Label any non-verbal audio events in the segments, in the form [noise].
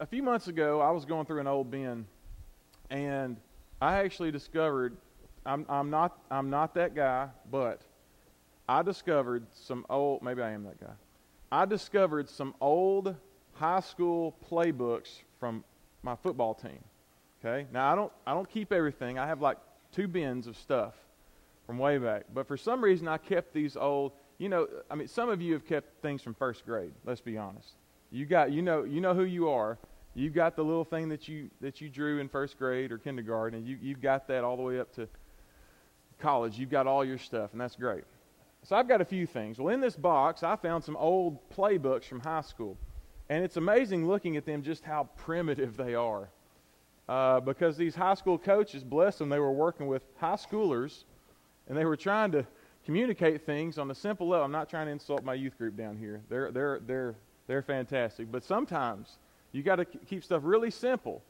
a few months ago, I was going through an old bin, and I actually discovered I'm, I'm, not, I'm not that guy, but I discovered some old, maybe I am that guy. I discovered some old high school playbooks from my football team. Okay? Now, I don't, I don't keep everything. I have like two bins of stuff from way back. But for some reason, I kept these old, you know, I mean, some of you have kept things from first grade, let's be honest. You got, you know, you know who you are. You've got the little thing that you that you drew in first grade or kindergarten, and you you've got that all the way up to college. You've got all your stuff, and that's great. So I've got a few things. Well, in this box, I found some old playbooks from high school, and it's amazing looking at them just how primitive they are. Uh, because these high school coaches, bless them, they were working with high schoolers, and they were trying to communicate things on a simple level. I'm not trying to insult my youth group down here. They're they're they're they're fantastic. But sometimes you got to keep stuff really simple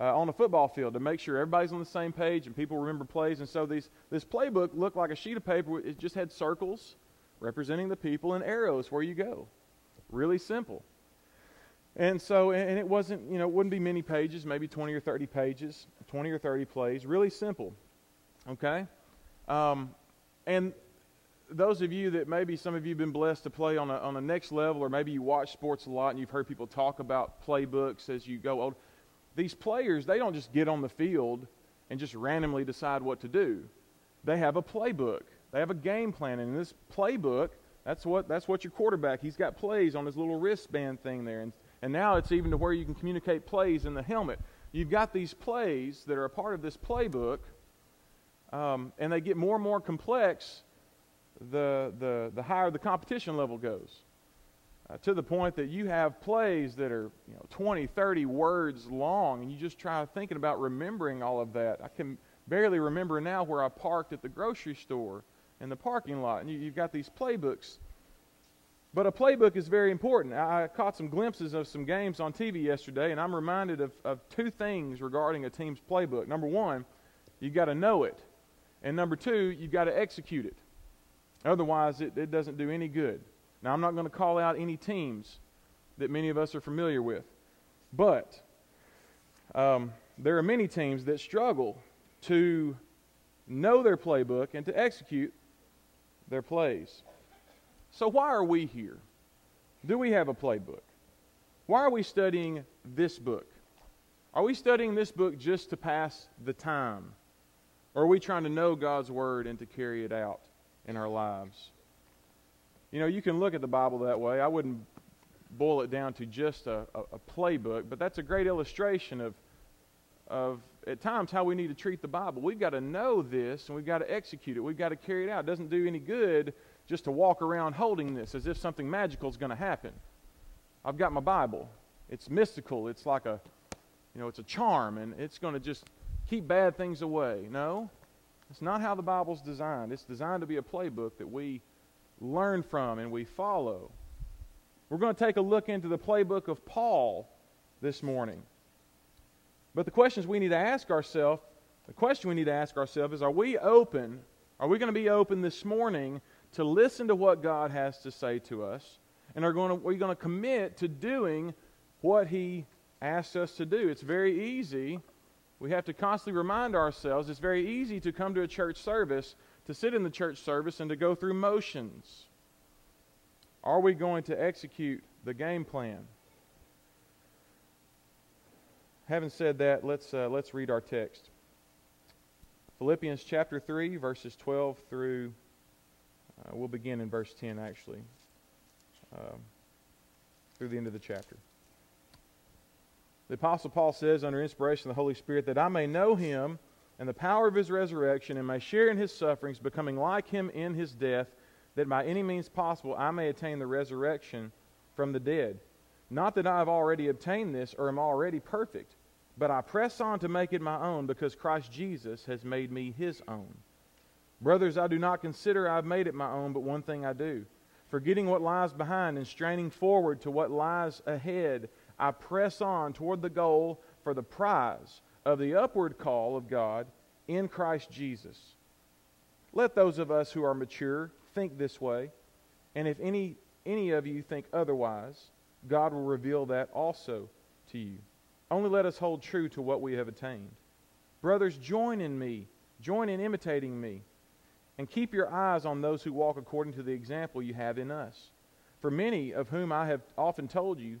uh, on a football field to make sure everybody's on the same page and people remember plays. And so these, this playbook looked like a sheet of paper. It just had circles representing the people and arrows where you go. Really simple. And so, and it wasn't, you know, it wouldn't be many pages, maybe 20 or 30 pages, 20 or 30 plays. Really simple. Okay? Um, and those of you that maybe some of you have been blessed to play on a, on a next level, or maybe you watch sports a lot and you've heard people talk about playbooks as you go old, these players, they don't just get on the field and just randomly decide what to do. They have a playbook, they have a game plan. And in this playbook, that's what, that's what your quarterback, he's got plays on his little wristband thing there. And, and now it's even to where you can communicate plays in the helmet. You've got these plays that are a part of this playbook, um, and they get more and more complex the, the, the higher the competition level goes. Uh, to the point that you have plays that are you know 20 30 words long and you just try thinking about remembering all of that. I can barely remember now where i parked at the grocery store in the parking lot and you, you've got these playbooks. But a playbook is very important. I caught some glimpses of some games on tv yesterday and i'm reminded of, of two things regarding a team's playbook. Number one you've got to know it. And number two you've got to execute it Otherwise, it, it doesn't do any good. Now, I'm not going to call out any teams that many of us are familiar with, but um, there are many teams that struggle to know their playbook and to execute their plays. So, why are we here? Do we have a playbook? Why are we studying this book? Are we studying this book just to pass the time? Or are we trying to know God's Word and to carry it out? In our lives. You know, you can look at the Bible that way. I wouldn't boil it down to just a, a, a playbook, but that's a great illustration of, of, at times, how we need to treat the Bible. We've got to know this and we've got to execute it. We've got to carry it out. It doesn't do any good just to walk around holding this as if something magical is going to happen. I've got my Bible. It's mystical. It's like a, you know, it's a charm and it's going to just keep bad things away. No, it's not how the Bible's designed. It's designed to be a playbook that we learn from and we follow. We're going to take a look into the playbook of Paul this morning. But the questions we need to ask ourselves, the question we need to ask ourselves is are we open? Are we going to be open this morning to listen to what God has to say to us? And are, going to, are we going to commit to doing what He asks us to do? It's very easy we have to constantly remind ourselves it's very easy to come to a church service, to sit in the church service, and to go through motions. Are we going to execute the game plan? Having said that, let's, uh, let's read our text. Philippians chapter 3, verses 12 through, uh, we'll begin in verse 10 actually, um, through the end of the chapter. The Apostle Paul says, under inspiration of the Holy Spirit, that I may know him and the power of his resurrection and may share in his sufferings, becoming like him in his death, that by any means possible I may attain the resurrection from the dead. Not that I have already obtained this or am already perfect, but I press on to make it my own because Christ Jesus has made me his own. Brothers, I do not consider I have made it my own, but one thing I do. Forgetting what lies behind and straining forward to what lies ahead, I press on toward the goal for the prize of the upward call of God in Christ Jesus. Let those of us who are mature think this way, and if any, any of you think otherwise, God will reveal that also to you. Only let us hold true to what we have attained. Brothers, join in me, join in imitating me, and keep your eyes on those who walk according to the example you have in us. For many of whom I have often told you,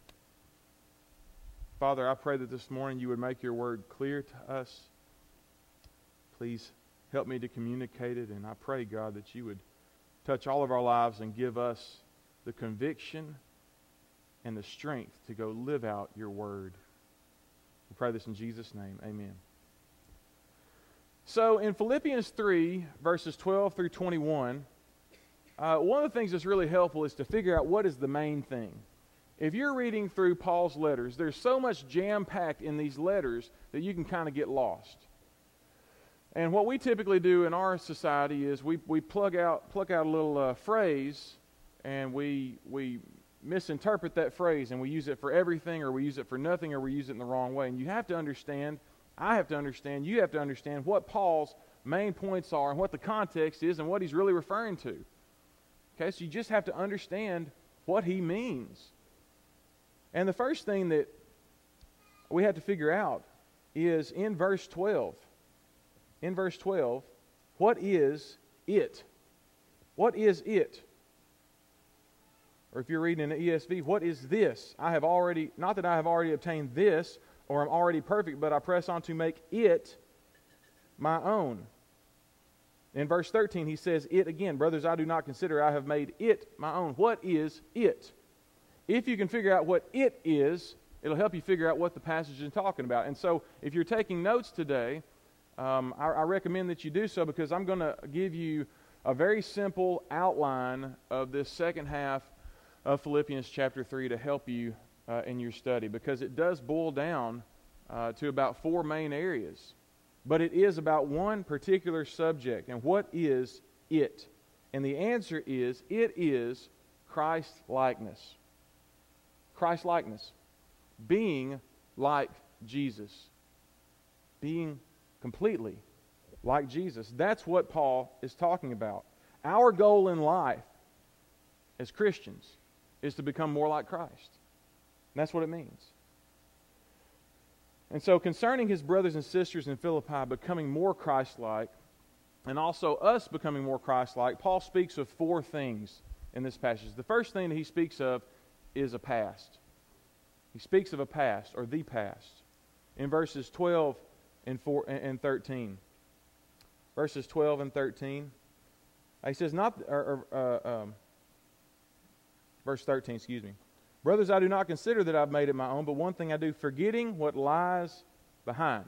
Father, I pray that this morning you would make your word clear to us. Please help me to communicate it, and I pray, God, that you would touch all of our lives and give us the conviction and the strength to go live out your word. We pray this in Jesus' name. Amen. So in Philippians 3, verses 12 through 21, uh, one of the things that's really helpful is to figure out what is the main thing. If you're reading through Paul's letters, there's so much jam packed in these letters that you can kind of get lost. And what we typically do in our society is we, we plug out, pluck out a little uh, phrase and we, we misinterpret that phrase and we use it for everything or we use it for nothing or we use it in the wrong way. And you have to understand, I have to understand, you have to understand what Paul's main points are and what the context is and what he's really referring to. Okay, so you just have to understand what he means. And the first thing that we have to figure out is in verse 12 in verse 12, what is it? What is it? Or if you're reading in the ESV, what is this? I have already, not that I have already obtained this or I'm already perfect, but I press on to make it my own. In verse 13, he says, It again. Brothers, I do not consider I have made it my own. What is it? If you can figure out what it is, it'll help you figure out what the passage is talking about. And so, if you're taking notes today, um, I, I recommend that you do so because I'm going to give you a very simple outline of this second half of Philippians chapter 3 to help you uh, in your study because it does boil down uh, to about four main areas. But it is about one particular subject. And what is it? And the answer is it is Christ likeness. Christ likeness. Being like Jesus. Being completely like Jesus. That's what Paul is talking about. Our goal in life as Christians is to become more like Christ. And that's what it means. And so, concerning his brothers and sisters in Philippi becoming more Christ like, and also us becoming more Christ like, Paul speaks of four things in this passage. The first thing that he speaks of is a past. He speaks of a past, or the past. In verses 12 and, four, and 13. Verses 12 and 13. He says, not, or, or, uh, um, verse 13, excuse me. Brothers, I do not consider that I've made it my own, but one thing I do, forgetting what lies behind.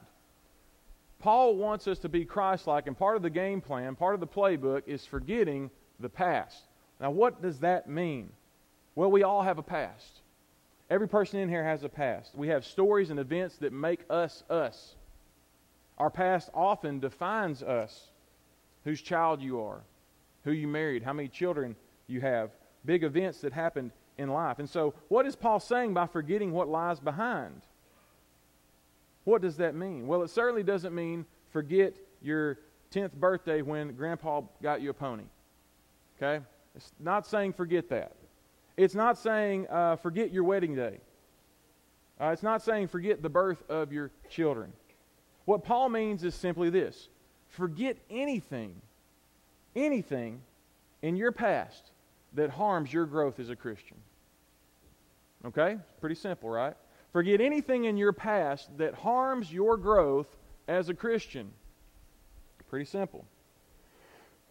Paul wants us to be Christ like, and part of the game plan, part of the playbook, is forgetting the past. Now, what does that mean? Well, we all have a past. Every person in here has a past. We have stories and events that make us us. Our past often defines us whose child you are, who you married, how many children you have, big events that happened in life. And so, what is Paul saying by forgetting what lies behind? What does that mean? Well, it certainly doesn't mean forget your 10th birthday when grandpa got you a pony. Okay? It's not saying forget that. It's not saying uh, forget your wedding day. Uh, it's not saying forget the birth of your children. What Paul means is simply this forget anything, anything in your past that harms your growth as a Christian. Okay? Pretty simple, right? Forget anything in your past that harms your growth as a Christian. Pretty simple.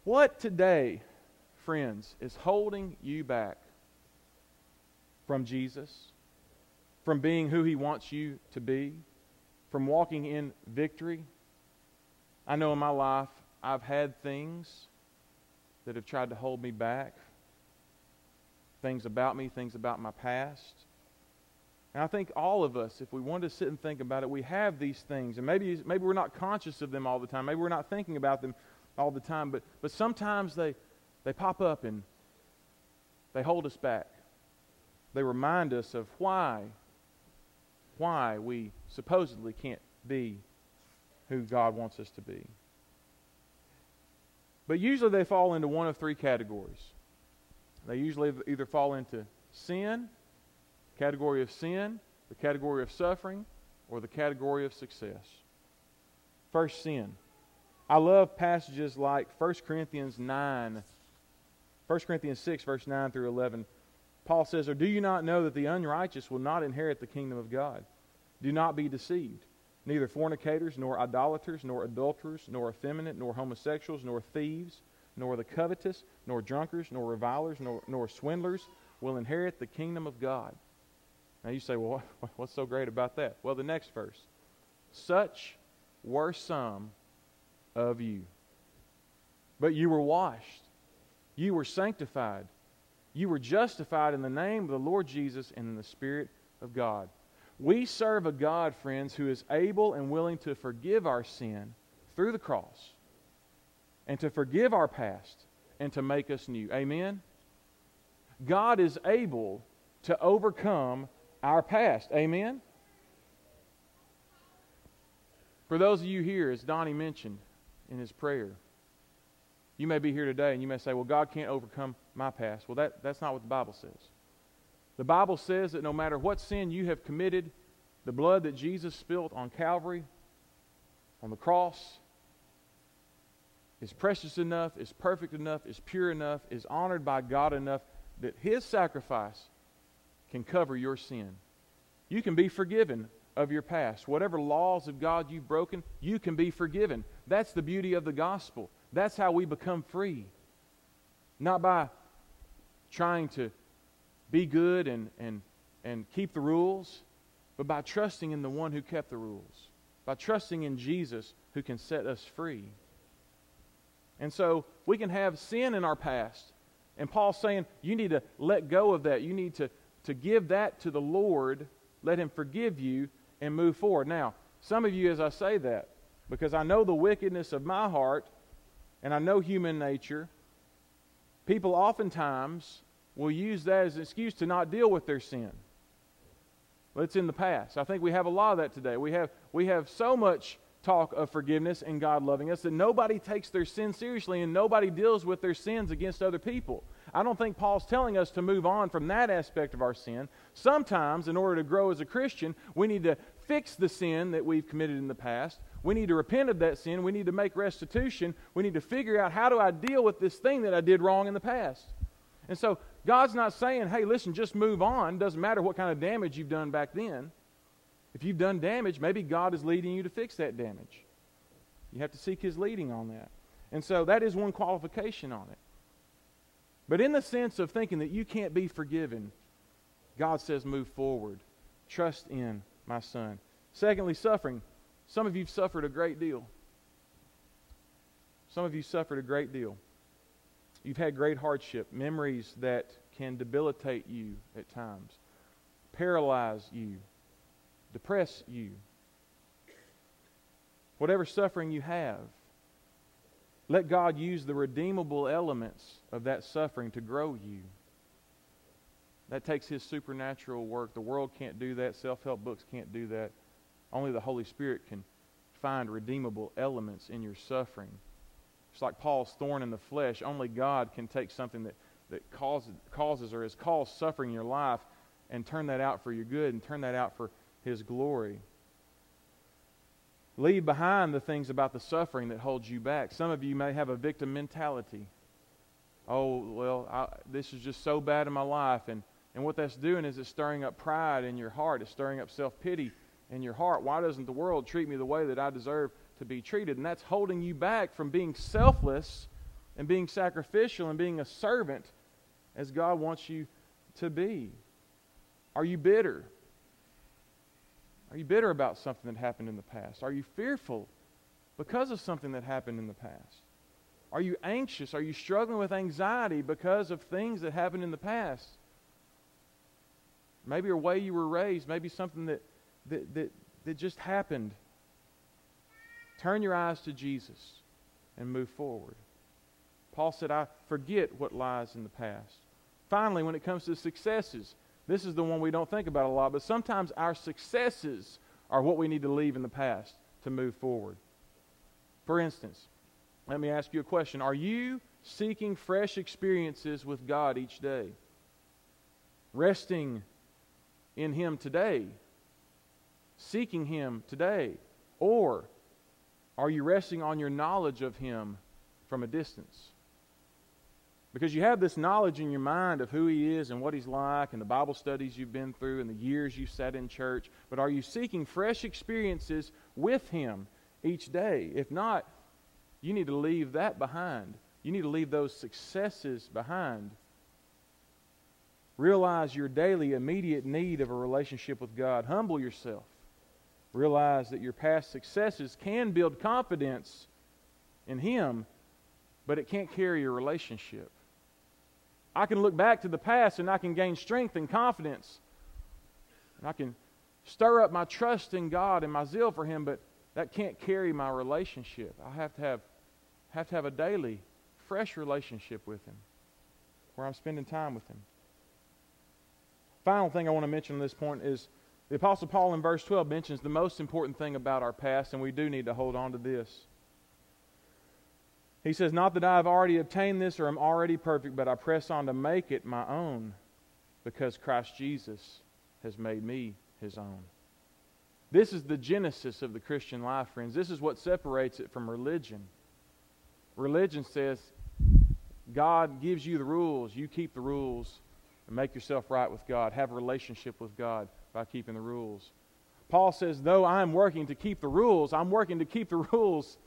What today, friends, is holding you back from Jesus, from being who He wants you to be? from walking in victory. I know in my life I've had things that have tried to hold me back, things about me, things about my past. And I think all of us, if we want to sit and think about it, we have these things. And maybe, maybe we're not conscious of them all the time. Maybe we're not thinking about them all the time. But, but sometimes they, they pop up and they hold us back. They remind us of why, why we supposedly can't be who God wants us to be. But usually they fall into one of three categories. They usually either fall into sin, category of sin, the category of suffering, or the category of success. First, sin. I love passages like 1 Corinthians 9, 1 Corinthians 6, verse 9 through 11. Paul says, Or do you not know that the unrighteous will not inherit the kingdom of God? Do not be deceived. Neither fornicators, nor idolaters, nor adulterers, nor effeminate, nor homosexuals, nor thieves, nor the covetous, nor drunkards, nor revilers, nor, nor swindlers will inherit the kingdom of God. Now you say, well, [laughs] what's so great about that? Well, the next verse. Such were some of you. But you were washed, you were sanctified, you were justified in the name of the Lord Jesus and in the Spirit of God. We serve a God, friends, who is able and willing to forgive our sin through the cross and to forgive our past and to make us new. Amen? God is able to overcome our past. Amen? For those of you here, as Donnie mentioned in his prayer, you may be here today and you may say, Well, God can't overcome my past. Well, that, that's not what the Bible says. The Bible says that no matter what sin you have committed, the blood that Jesus spilt on Calvary, on the cross, is precious enough, is perfect enough, is pure enough, is honored by God enough that His sacrifice can cover your sin. You can be forgiven of your past. Whatever laws of God you've broken, you can be forgiven. That's the beauty of the gospel. That's how we become free. Not by trying to be good and, and, and keep the rules, but by trusting in the one who kept the rules, by trusting in Jesus who can set us free. And so we can have sin in our past. And Paul's saying you need to let go of that. You need to, to give that to the Lord, let Him forgive you, and move forward. Now, some of you, as I say that, because I know the wickedness of my heart and I know human nature, people oftentimes will use that as an excuse to not deal with their sin. But it's in the past. I think we have a lot of that today. We have, we have so much talk of forgiveness and God loving us that nobody takes their sin seriously and nobody deals with their sins against other people. I don't think Paul's telling us to move on from that aspect of our sin. Sometimes, in order to grow as a Christian, we need to fix the sin that we've committed in the past. We need to repent of that sin. We need to make restitution. We need to figure out how do I deal with this thing that I did wrong in the past. And so God's not saying, hey, listen, just move on. Doesn't matter what kind of damage you've done back then. If you've done damage, maybe God is leading you to fix that damage. You have to seek His leading on that. And so that is one qualification on it. But in the sense of thinking that you can't be forgiven, God says, move forward. Trust in my son. Secondly, suffering. Some of you have suffered a great deal. Some of you suffered a great deal. You've had great hardship, memories that can debilitate you at times, paralyze you, depress you. Whatever suffering you have, let God use the redeemable elements of that suffering to grow you. That takes His supernatural work. The world can't do that. Self help books can't do that. Only the Holy Spirit can find redeemable elements in your suffering. It's like Paul's thorn in the flesh. Only God can take something that, that causes, causes or has caused suffering in your life and turn that out for your good and turn that out for His glory. Leave behind the things about the suffering that holds you back. Some of you may have a victim mentality. Oh, well, I, this is just so bad in my life. And, and what that's doing is it's stirring up pride in your heart, it's stirring up self pity in your heart. Why doesn't the world treat me the way that I deserve to be treated. And that's holding you back from being selfless and being sacrificial and being a servant as God wants you to be. Are you bitter? Are you bitter about something that happened in the past? Are you fearful because of something that happened in the past? Are you anxious? Are you struggling with anxiety because of things that happened in the past? Maybe a way you were raised, maybe something that, that, that, that just happened. Turn your eyes to Jesus and move forward. Paul said, I forget what lies in the past. Finally, when it comes to successes, this is the one we don't think about a lot, but sometimes our successes are what we need to leave in the past to move forward. For instance, let me ask you a question Are you seeking fresh experiences with God each day? Resting in Him today? Seeking Him today? Or are you resting on your knowledge of Him from a distance? Because you have this knowledge in your mind of who He is and what He's like, and the Bible studies you've been through, and the years you've sat in church. But are you seeking fresh experiences with Him each day? If not, you need to leave that behind. You need to leave those successes behind. Realize your daily, immediate need of a relationship with God. Humble yourself. Realize that your past successes can build confidence in Him, but it can't carry your relationship. I can look back to the past and I can gain strength and confidence. And I can stir up my trust in God and my zeal for Him, but that can't carry my relationship. I have to have, have to have a daily, fresh relationship with Him where I'm spending time with Him. Final thing I want to mention on this point is the Apostle Paul in verse 12 mentions the most important thing about our past, and we do need to hold on to this. He says, Not that I have already obtained this or am already perfect, but I press on to make it my own because Christ Jesus has made me his own. This is the genesis of the Christian life, friends. This is what separates it from religion. Religion says God gives you the rules, you keep the rules, and make yourself right with God. Have a relationship with God by keeping the rules. Paul says, though I'm working to keep the rules, I'm working to keep the [laughs] rules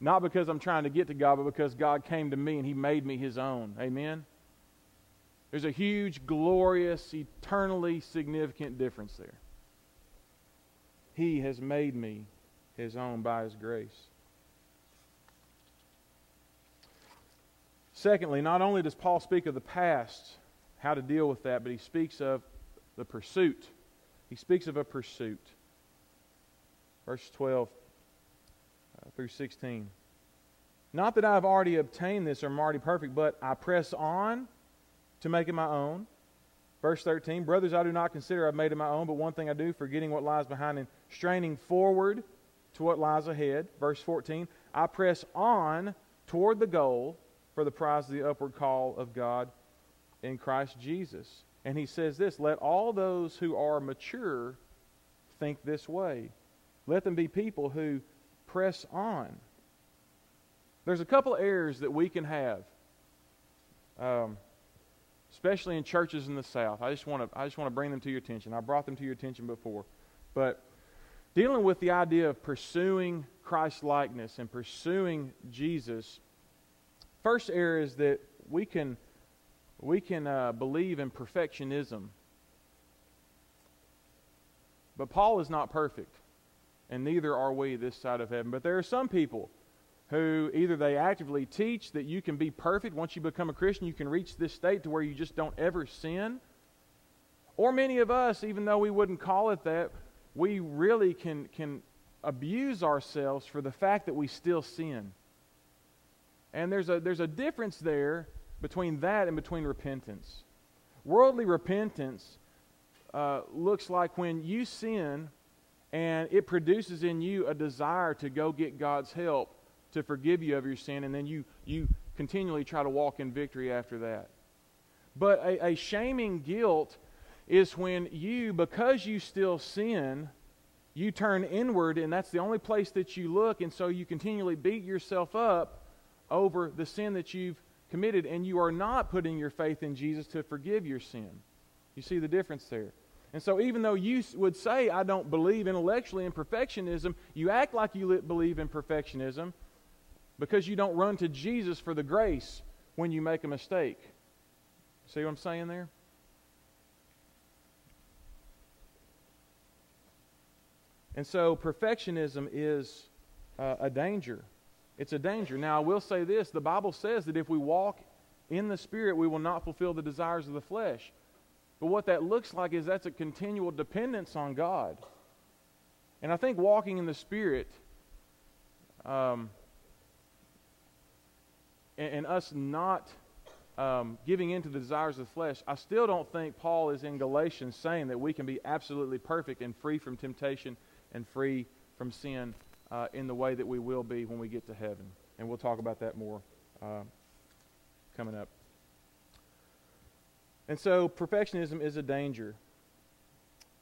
not because I'm trying to get to God, but because God came to me and He made me His own. Amen? There's a huge, glorious, eternally significant difference there. He has made me His own by His grace. Secondly, not only does Paul speak of the past, how to deal with that, but he speaks of the pursuit. He speaks of a pursuit. Verse 12 uh, through 16. Not that I have already obtained this or am already perfect, but I press on to make it my own. Verse 13 Brothers, I do not consider I've made it my own, but one thing I do, forgetting what lies behind and straining forward to what lies ahead. Verse 14 I press on toward the goal for the prize of the upward call of God in Christ Jesus. And he says this Let all those who are mature think this way. Let them be people who press on. There's a couple of errors that we can have, um, especially in churches in the South. I just want to I just want to bring them to your attention. I brought them to your attention before, but dealing with the idea of pursuing Christ likeness and pursuing Jesus. First error is that we can we can uh, believe in perfectionism. But Paul is not perfect, and neither are we this side of heaven. But there are some people who either they actively teach that you can be perfect once you become a Christian, you can reach this state to where you just don't ever sin. Or many of us, even though we wouldn't call it that, we really can, can abuse ourselves for the fact that we still sin. And there's a, there's a difference there between that and between repentance. Worldly repentance uh, looks like when you sin and it produces in you a desire to go get God's help to forgive you of your sin, and then you, you continually try to walk in victory after that. But a, a shaming guilt is when you, because you still sin, you turn inward, and that's the only place that you look, and so you continually beat yourself up over the sin that you've committed, and you are not putting your faith in Jesus to forgive your sin. You see the difference there. And so, even though you would say, I don't believe intellectually in perfectionism, you act like you believe in perfectionism because you don't run to Jesus for the grace when you make a mistake. See what I'm saying there? And so, perfectionism is uh, a danger. It's a danger. Now, I will say this the Bible says that if we walk in the Spirit, we will not fulfill the desires of the flesh. But what that looks like is that's a continual dependence on God. And I think walking in the Spirit um, and, and, us not um, giving in to the desires of the flesh, I still don't think Paul is in Galatians saying that we can be absolutely perfect and free from temptation and free from sin uh, in the way that we will be when we get to heaven. And we'll talk about that more uh, coming up. And so perfectionism is a danger.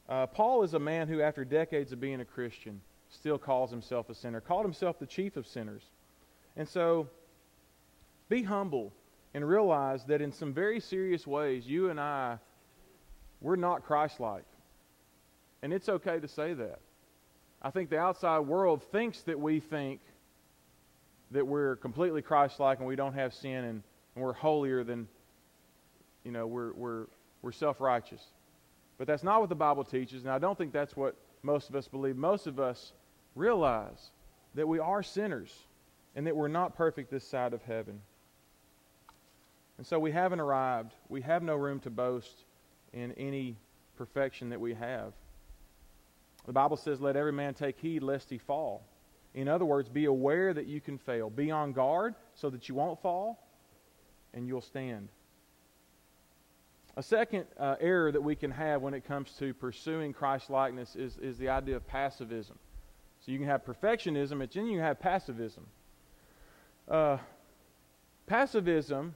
Uh, Paul is a man who, after decades of being a Christian, still calls himself a sinner, called himself the chief of sinners. And so be humble and realize that in some very serious ways, you and I, we're not Christ like. And it's okay to say that. I think the outside world thinks that we think that we're completely Christ like and we don't have sin and, and we're holier than you know, we're, we're, we're self righteous. But that's not what the Bible teaches, and I don't think that's what most of us believe. Most of us realize that we are sinners and that we're not perfect this side of heaven. And so we haven't arrived. We have no room to boast in any perfection that we have. The Bible says, Let every man take heed lest he fall. In other words, be aware that you can fail. Be on guard so that you won't fall and you'll stand. A second uh, error that we can have when it comes to pursuing Christ likeness is, is the idea of passivism. So you can have perfectionism, and then you have passivism. Uh, passivism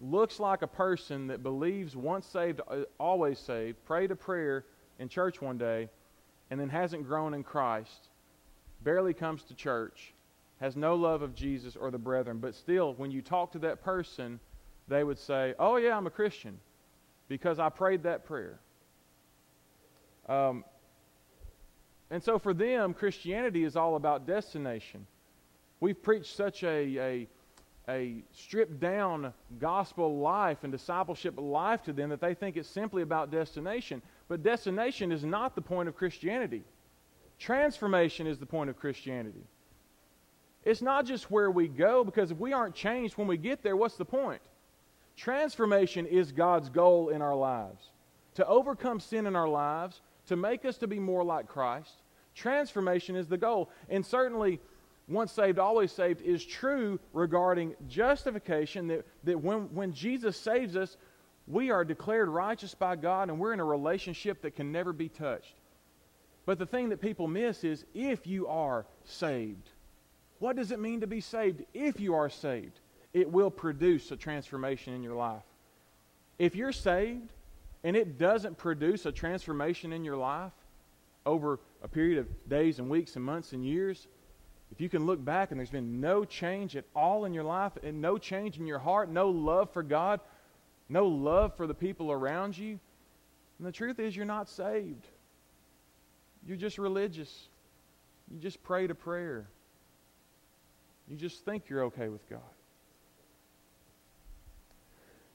looks like a person that believes once saved, uh, always saved, prayed a prayer in church one day, and then hasn't grown in Christ, barely comes to church, has no love of Jesus or the brethren, but still, when you talk to that person, they would say, Oh, yeah, I'm a Christian because I prayed that prayer. Um, and so for them, Christianity is all about destination. We've preached such a, a, a stripped down gospel life and discipleship life to them that they think it's simply about destination. But destination is not the point of Christianity. Transformation is the point of Christianity. It's not just where we go, because if we aren't changed when we get there, what's the point? Transformation is God's goal in our lives. To overcome sin in our lives, to make us to be more like Christ. Transformation is the goal. And certainly, once saved, always saved is true regarding justification that, that when, when Jesus saves us, we are declared righteous by God and we're in a relationship that can never be touched. But the thing that people miss is if you are saved, what does it mean to be saved if you are saved? it will produce a transformation in your life. If you're saved and it doesn't produce a transformation in your life over a period of days and weeks and months and years, if you can look back and there's been no change at all in your life and no change in your heart, no love for God, no love for the people around you, and the truth is you're not saved. You're just religious. You just prayed a prayer. You just think you're okay with God.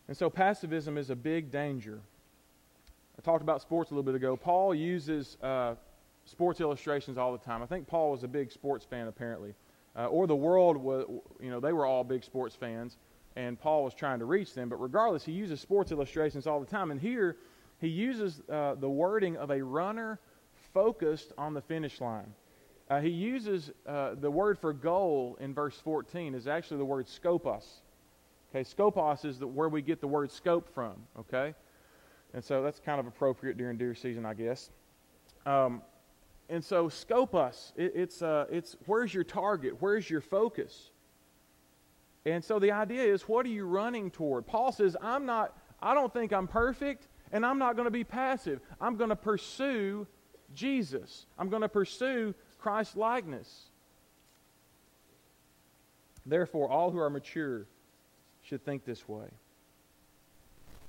And so passivism is a big danger. I talked about sports a little bit ago. Paul uses uh, sports illustrations all the time. I think Paul was a big sports fan, apparently. Uh, or the world was, you know, they were all big sports fans, and Paul was trying to reach them. But regardless, he uses sports illustrations all the time. And here, he uses uh, the wording of a runner focused on the finish line. Uh, he uses uh, the word for goal in verse 14 is actually the word skopos. Okay, skopos is the, where we get the word scope from, okay? And so that's kind of appropriate during deer season, I guess. Um, and so skopos, it, it's, uh, it's where's your target? Where's your focus? And so the idea is, what are you running toward? Paul says, I'm not, I don't think I'm perfect, and I'm not going to be passive. I'm going to pursue Jesus. I'm going to pursue Christ likeness. Therefore, all who are mature should think this way.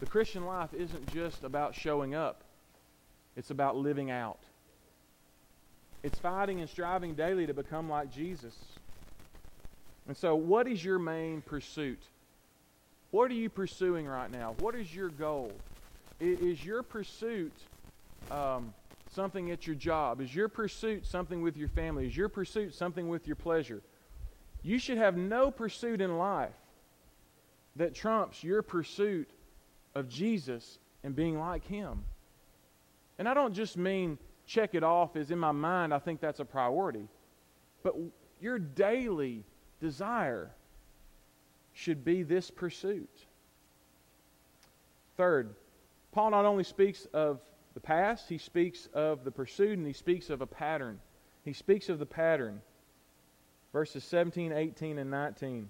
The Christian life isn't just about showing up, it's about living out. It's fighting and striving daily to become like Jesus. And so, what is your main pursuit? What are you pursuing right now? What is your goal? Is your pursuit um, something at your job? Is your pursuit something with your family? Is your pursuit something with your pleasure? You should have no pursuit in life that trumps your pursuit of Jesus and being like Him. And I don't just mean check it off as in my mind, I think that's a priority. But your daily desire should be this pursuit. Third, Paul not only speaks of the past, he speaks of the pursuit, and he speaks of a pattern. He speaks of the pattern. Verses 17, 18, and 19.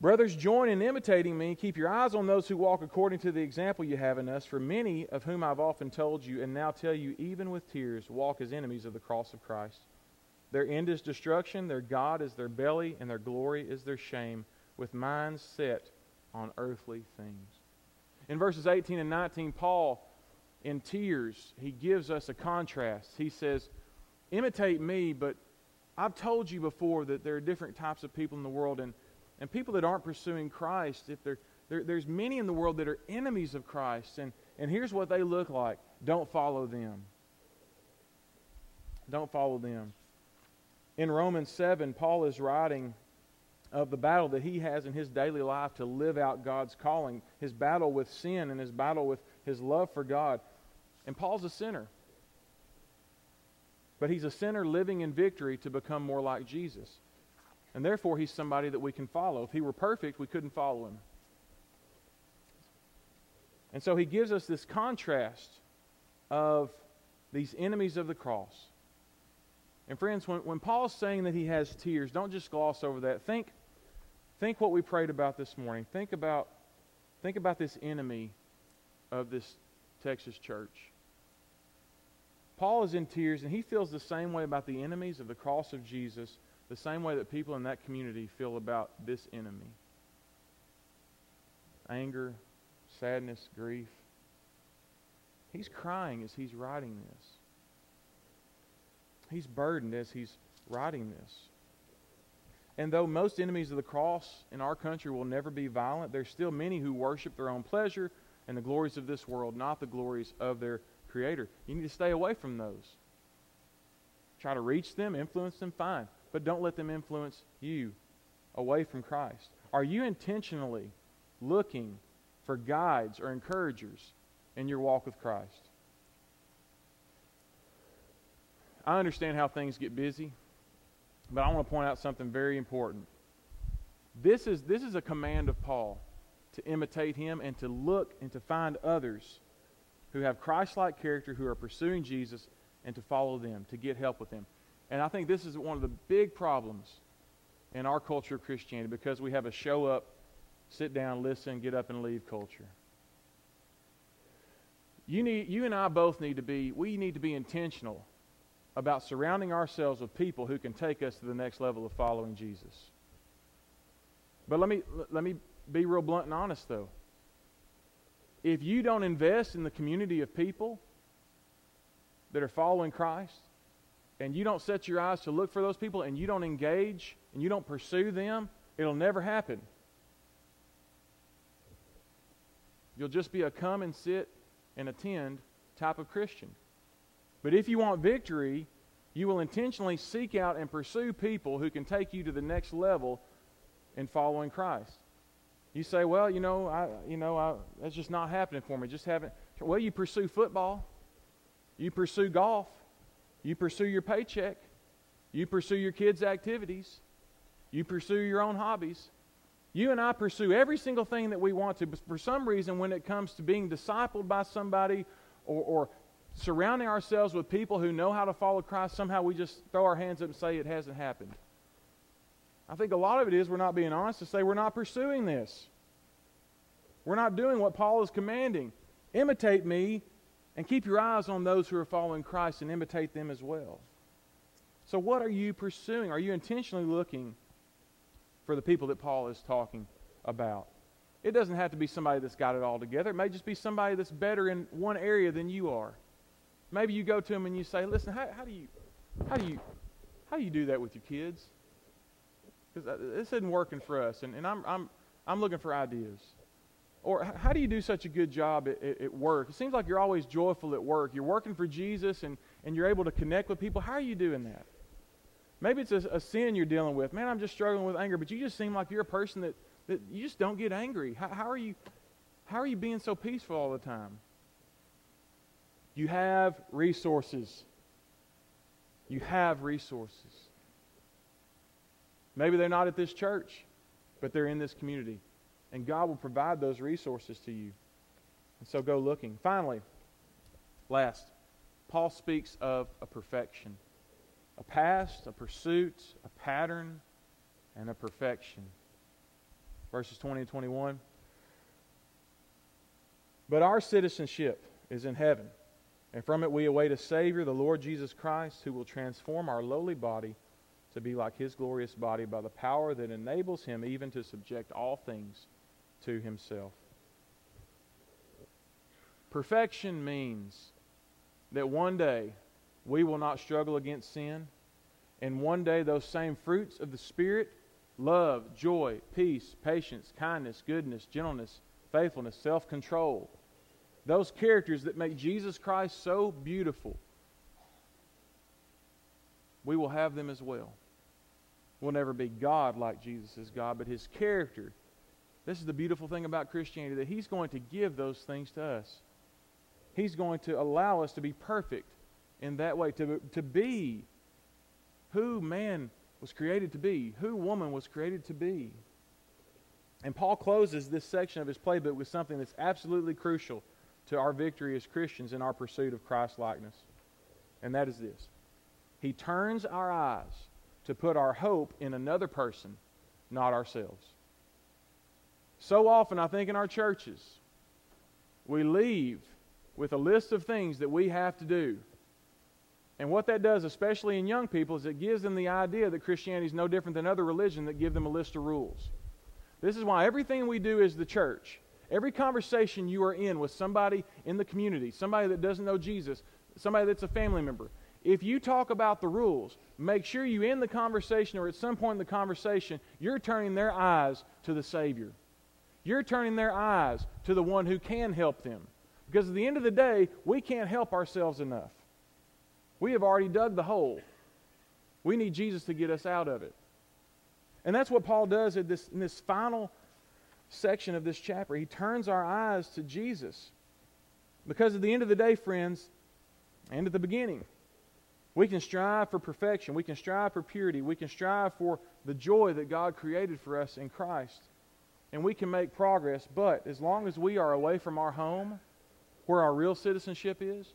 Brothers, join in imitating me. Keep your eyes on those who walk according to the example you have in us. For many of whom I've often told you, and now tell you, even with tears, walk as enemies of the cross of Christ. Their end is destruction, their God is their belly, and their glory is their shame, with minds set on earthly things. In verses 18 and 19, Paul, in tears, he gives us a contrast. He says, Imitate me, but I've told you before that there are different types of people in the world, and and people that aren't pursuing Christ, if they're, there, there's many in the world that are enemies of Christ. And, and here's what they look like don't follow them. Don't follow them. In Romans 7, Paul is writing of the battle that he has in his daily life to live out God's calling, his battle with sin and his battle with his love for God. And Paul's a sinner. But he's a sinner living in victory to become more like Jesus. And therefore, he's somebody that we can follow. If he were perfect, we couldn't follow him. And so he gives us this contrast of these enemies of the cross. And friends, when, when Paul's saying that he has tears, don't just gloss over that. Think, think what we prayed about this morning. Think about, think about this enemy of this Texas church. Paul is in tears, and he feels the same way about the enemies of the cross of Jesus the same way that people in that community feel about this enemy anger, sadness, grief. He's crying as he's writing this. He's burdened as he's writing this. And though most enemies of the cross in our country will never be violent, there's still many who worship their own pleasure and the glories of this world, not the glories of their Creator. You need to stay away from those. Try to reach them, influence them, fine but don't let them influence you away from Christ. Are you intentionally looking for guides or encouragers in your walk with Christ? I understand how things get busy, but I want to point out something very important. This is, this is a command of Paul to imitate him and to look and to find others who have Christ like character, who are pursuing Jesus, and to follow them, to get help with them. And I think this is one of the big problems in our culture of Christianity because we have a show up, sit down, listen, get up and leave culture. You, need, you and I both need to be, we need to be intentional about surrounding ourselves with people who can take us to the next level of following Jesus. But let me, let me be real blunt and honest, though. If you don't invest in the community of people that are following Christ, and you don't set your eyes to look for those people and you don't engage and you don't pursue them, it'll never happen. You'll just be a come and sit and attend type of Christian. But if you want victory, you will intentionally seek out and pursue people who can take you to the next level in following Christ. You say, well, you know, I, you know, I, that's just not happening for me. Just haven't. Well, you pursue football. You pursue golf. You pursue your paycheck. You pursue your kids' activities. You pursue your own hobbies. You and I pursue every single thing that we want to, but for some reason, when it comes to being discipled by somebody or, or surrounding ourselves with people who know how to follow Christ, somehow we just throw our hands up and say it hasn't happened. I think a lot of it is we're not being honest to say we're not pursuing this. We're not doing what Paul is commanding. Imitate me and keep your eyes on those who are following Christ and imitate them as well. So, what are you pursuing? Are you intentionally looking for the people that Paul is talking about? It doesn't have to be somebody that's got it all together. It may just be somebody that's better in one area than you are. Maybe you go to them and you say, "Listen, how, how do you, how do you, how do you do that with your kids? Because uh, this isn't working for us, and, and I'm, I'm, I'm looking for ideas." Or how do you do such a good job at, at, work? It seems like you're always joyful at work. You're working for Jesus and, and you're able to connect with people. How are you doing that? Maybe it's a, a, sin you're dealing with. Man, I'm just struggling with anger, but you just seem like you're a person that, that you just don't get angry. How, how, are you, How are you being so peaceful all the time? You have resources. You have resources. Maybe they're not at this church, but they're in this community. And God will provide those resources to you. And so go looking. Finally, last, Paul speaks of a perfection a past, a pursuit, a pattern, and a perfection. Verses 20 and 21. But our citizenship is in heaven, and from it we await a Savior, the Lord Jesus Christ, who will transform our lowly body to be like his glorious body by the power that enables him even to subject all things to himself. Perfection means that one day we will not struggle against sin, and one day those same fruits of the Spirit love, joy, peace, patience, kindness, goodness, gentleness, faithfulness, self control those characters that make Jesus Christ so beautiful we will have them as well. We'll never be God like Jesus is God, but his character this is the beautiful thing about Christianity that He's going to give those things to us. He's going to allow us to be perfect in that way, to, to be who man was created to be, who woman was created to be. And Paul closes this section of his playbook with something that's absolutely crucial to our victory as Christians in our pursuit of Christ likeness. And that is this He turns our eyes to put our hope in another person, not ourselves. So often, I think in our churches, we leave with a list of things that we have to do. And what that does, especially in young people, is it gives them the idea that Christianity is no different than other religions that give them a list of rules. This is why everything we do as the church, every conversation you are in with somebody in the community, somebody that doesn't know Jesus, somebody that's a family member, if you talk about the rules, make sure you end the conversation or at some point in the conversation, you're turning their eyes to the Savior. You're turning their eyes to the one who can help them. Because at the end of the day, we can't help ourselves enough. We have already dug the hole. We need Jesus to get us out of it. And that's what Paul does in this, in this final section of this chapter. He turns our eyes to Jesus. Because at the end of the day, friends, and at the beginning, we can strive for perfection. We can strive for purity. We can strive for the joy that God created for us in Christ and we can make progress, but as long as we are away from our home, where our real citizenship is,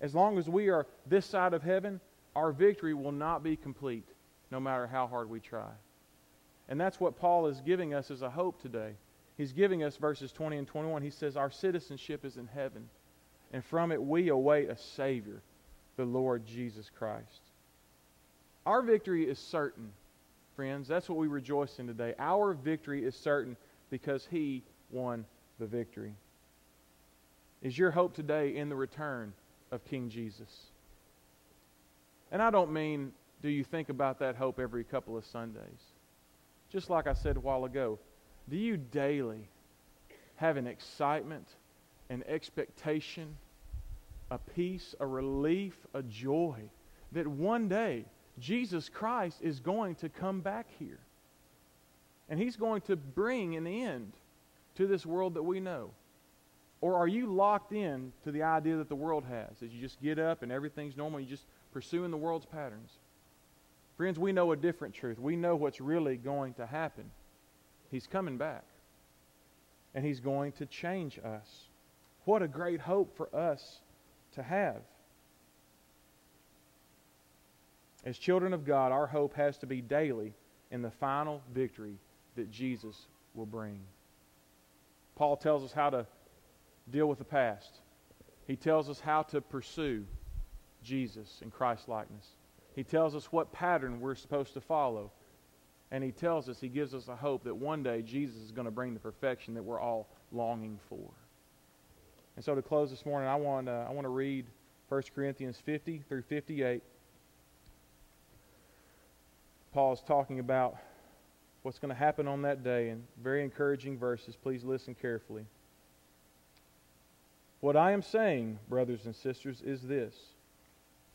as long as we are this side of heaven, our victory will not be complete, no matter how hard we try. And that's what Paul is giving us as a hope today. He's giving us verses 20 and 21. He says, Our citizenship is in heaven, and from it we await a Savior, the Lord Jesus Christ. Our victory is certain, friends. That's what we rejoice in today. Our victory is certain because he won the victory. Is your hope today in the return of King Jesus? And I don't mean do you think about that hope every couple of Sundays. Just like I said a while ago, do you daily have an excitement, an expectation, a peace, a relief, a joy that one day Jesus Christ is going to come back here? And He's going to bring an end to this world that we know. Or are you locked in to the idea that the world has? That you just get up and everything's normal, you just pursuing the world's patterns. Friends, we know a different truth. We know what's really going to happen. He's coming back. And He's going to change us. What a great hope for us to have. As children of God, our hope has to be daily in the final victory that Jesus will bring. Paul tells us how to deal with the past. He tells us how to pursue Jesus in Christ likeness. He tells us what pattern we're supposed to follow. And he tells us, he gives us a hope that one day Jesus is going to bring the perfection that we're all longing for. And so to close this morning, I want, uh, I want to read 1 Corinthians 50 through 58. Paul is talking about what's going to happen on that day and very encouraging verses. Please listen carefully. What I am saying, brothers and sisters, is this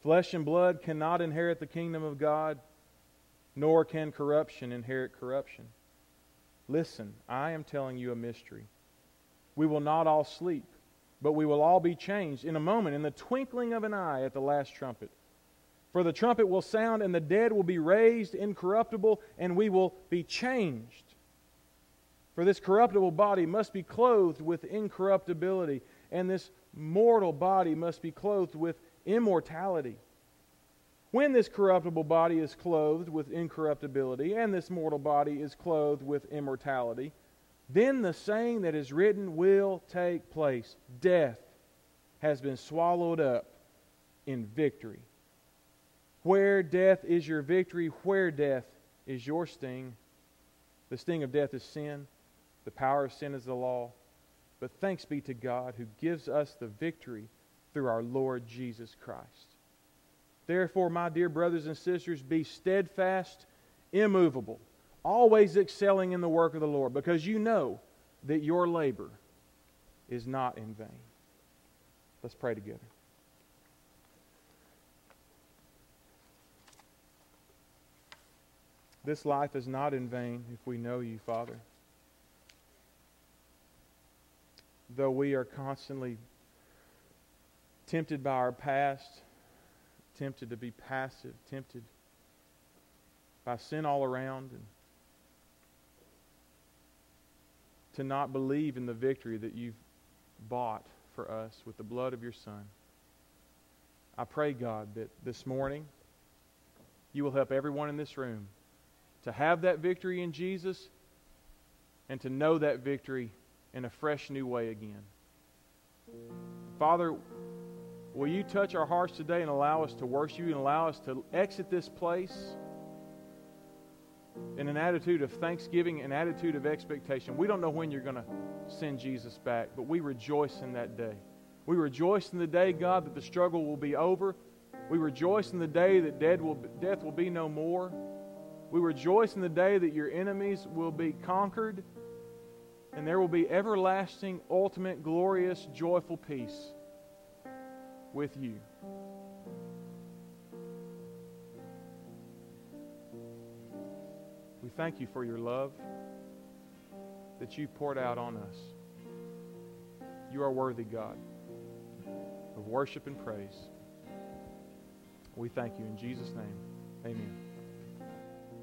flesh and blood cannot inherit the kingdom of God, nor can corruption inherit corruption. Listen, I am telling you a mystery. We will not all sleep, but we will all be changed in a moment, in the twinkling of an eye at the last trumpet. For the trumpet will sound, and the dead will be raised incorruptible, and we will be changed. For this corruptible body must be clothed with incorruptibility, and this mortal body must be clothed with immortality. When this corruptible body is clothed with incorruptibility, and this mortal body is clothed with immortality, then the saying that is written will take place Death has been swallowed up in victory. Where death is your victory, where death is your sting. The sting of death is sin, the power of sin is the law. But thanks be to God who gives us the victory through our Lord Jesus Christ. Therefore, my dear brothers and sisters, be steadfast, immovable, always excelling in the work of the Lord, because you know that your labor is not in vain. Let's pray together. This life is not in vain if we know you, Father. Though we are constantly tempted by our past, tempted to be passive, tempted by sin all around, and to not believe in the victory that you've bought for us with the blood of your Son. I pray, God, that this morning you will help everyone in this room to have that victory in Jesus and to know that victory in a fresh new way again. Father, will you touch our hearts today and allow us to worship you and allow us to exit this place in an attitude of thanksgiving, an attitude of expectation? We don't know when you're going to send Jesus back, but we rejoice in that day. We rejoice in the day, God, that the struggle will be over. We rejoice in the day that will, death will be no more. We rejoice in the day that your enemies will be conquered and there will be everlasting, ultimate, glorious, joyful peace with you. We thank you for your love that you poured out on us. You are worthy, God, of worship and praise. We thank you in Jesus' name. Amen.